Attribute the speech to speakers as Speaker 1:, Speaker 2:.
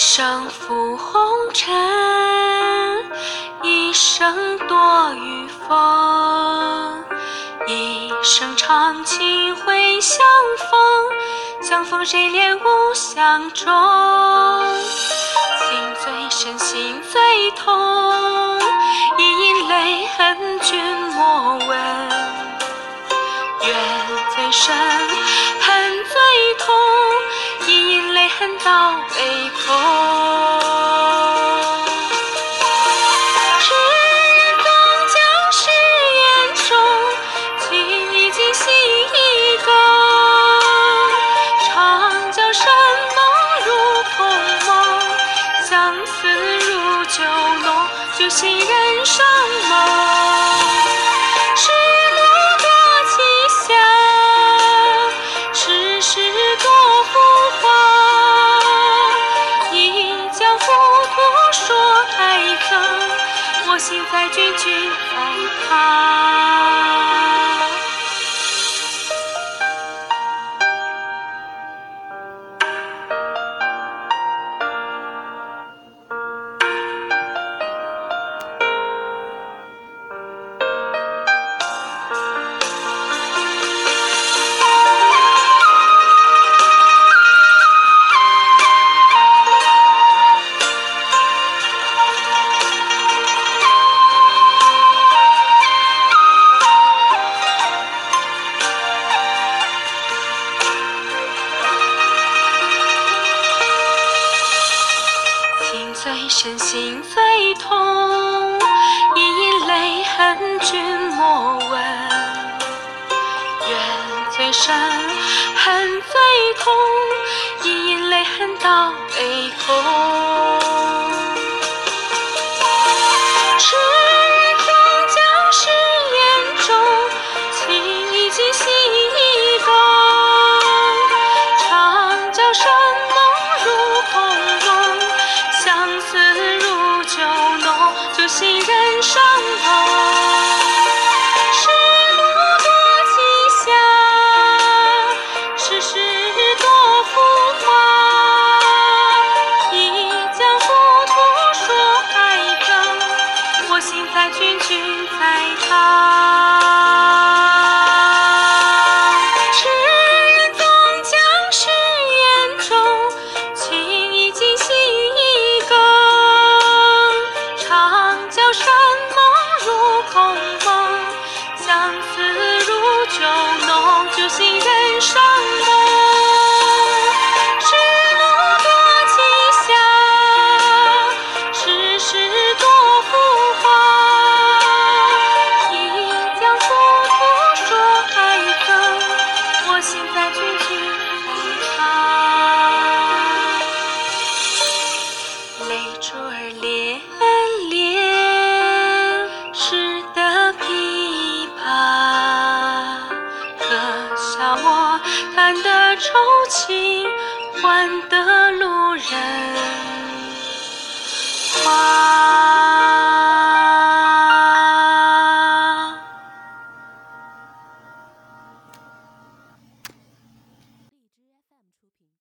Speaker 1: 生负红尘，一生躲雨风，一生长情会相逢，相逢谁恋无相中？情最深，心最痛，一饮泪痕君莫问。缘最深，到北空。痴人终将誓言终，情已经心已更。长江山盟如空梦，相思如酒浓，酒醒人生梦。一江糊涂说爱憎，我心在君，君在他。情最深，心最痛，一饮泪恨君莫问。怨最深，恨最痛，一饮泪恨到悲空。心，人生梦。世路多凄凉，世事多浮华。一江糊涂说爱憎，我心在君，君在他。浓，酒醒人生梦。世路多凄凉，世事愁情，换得路人花。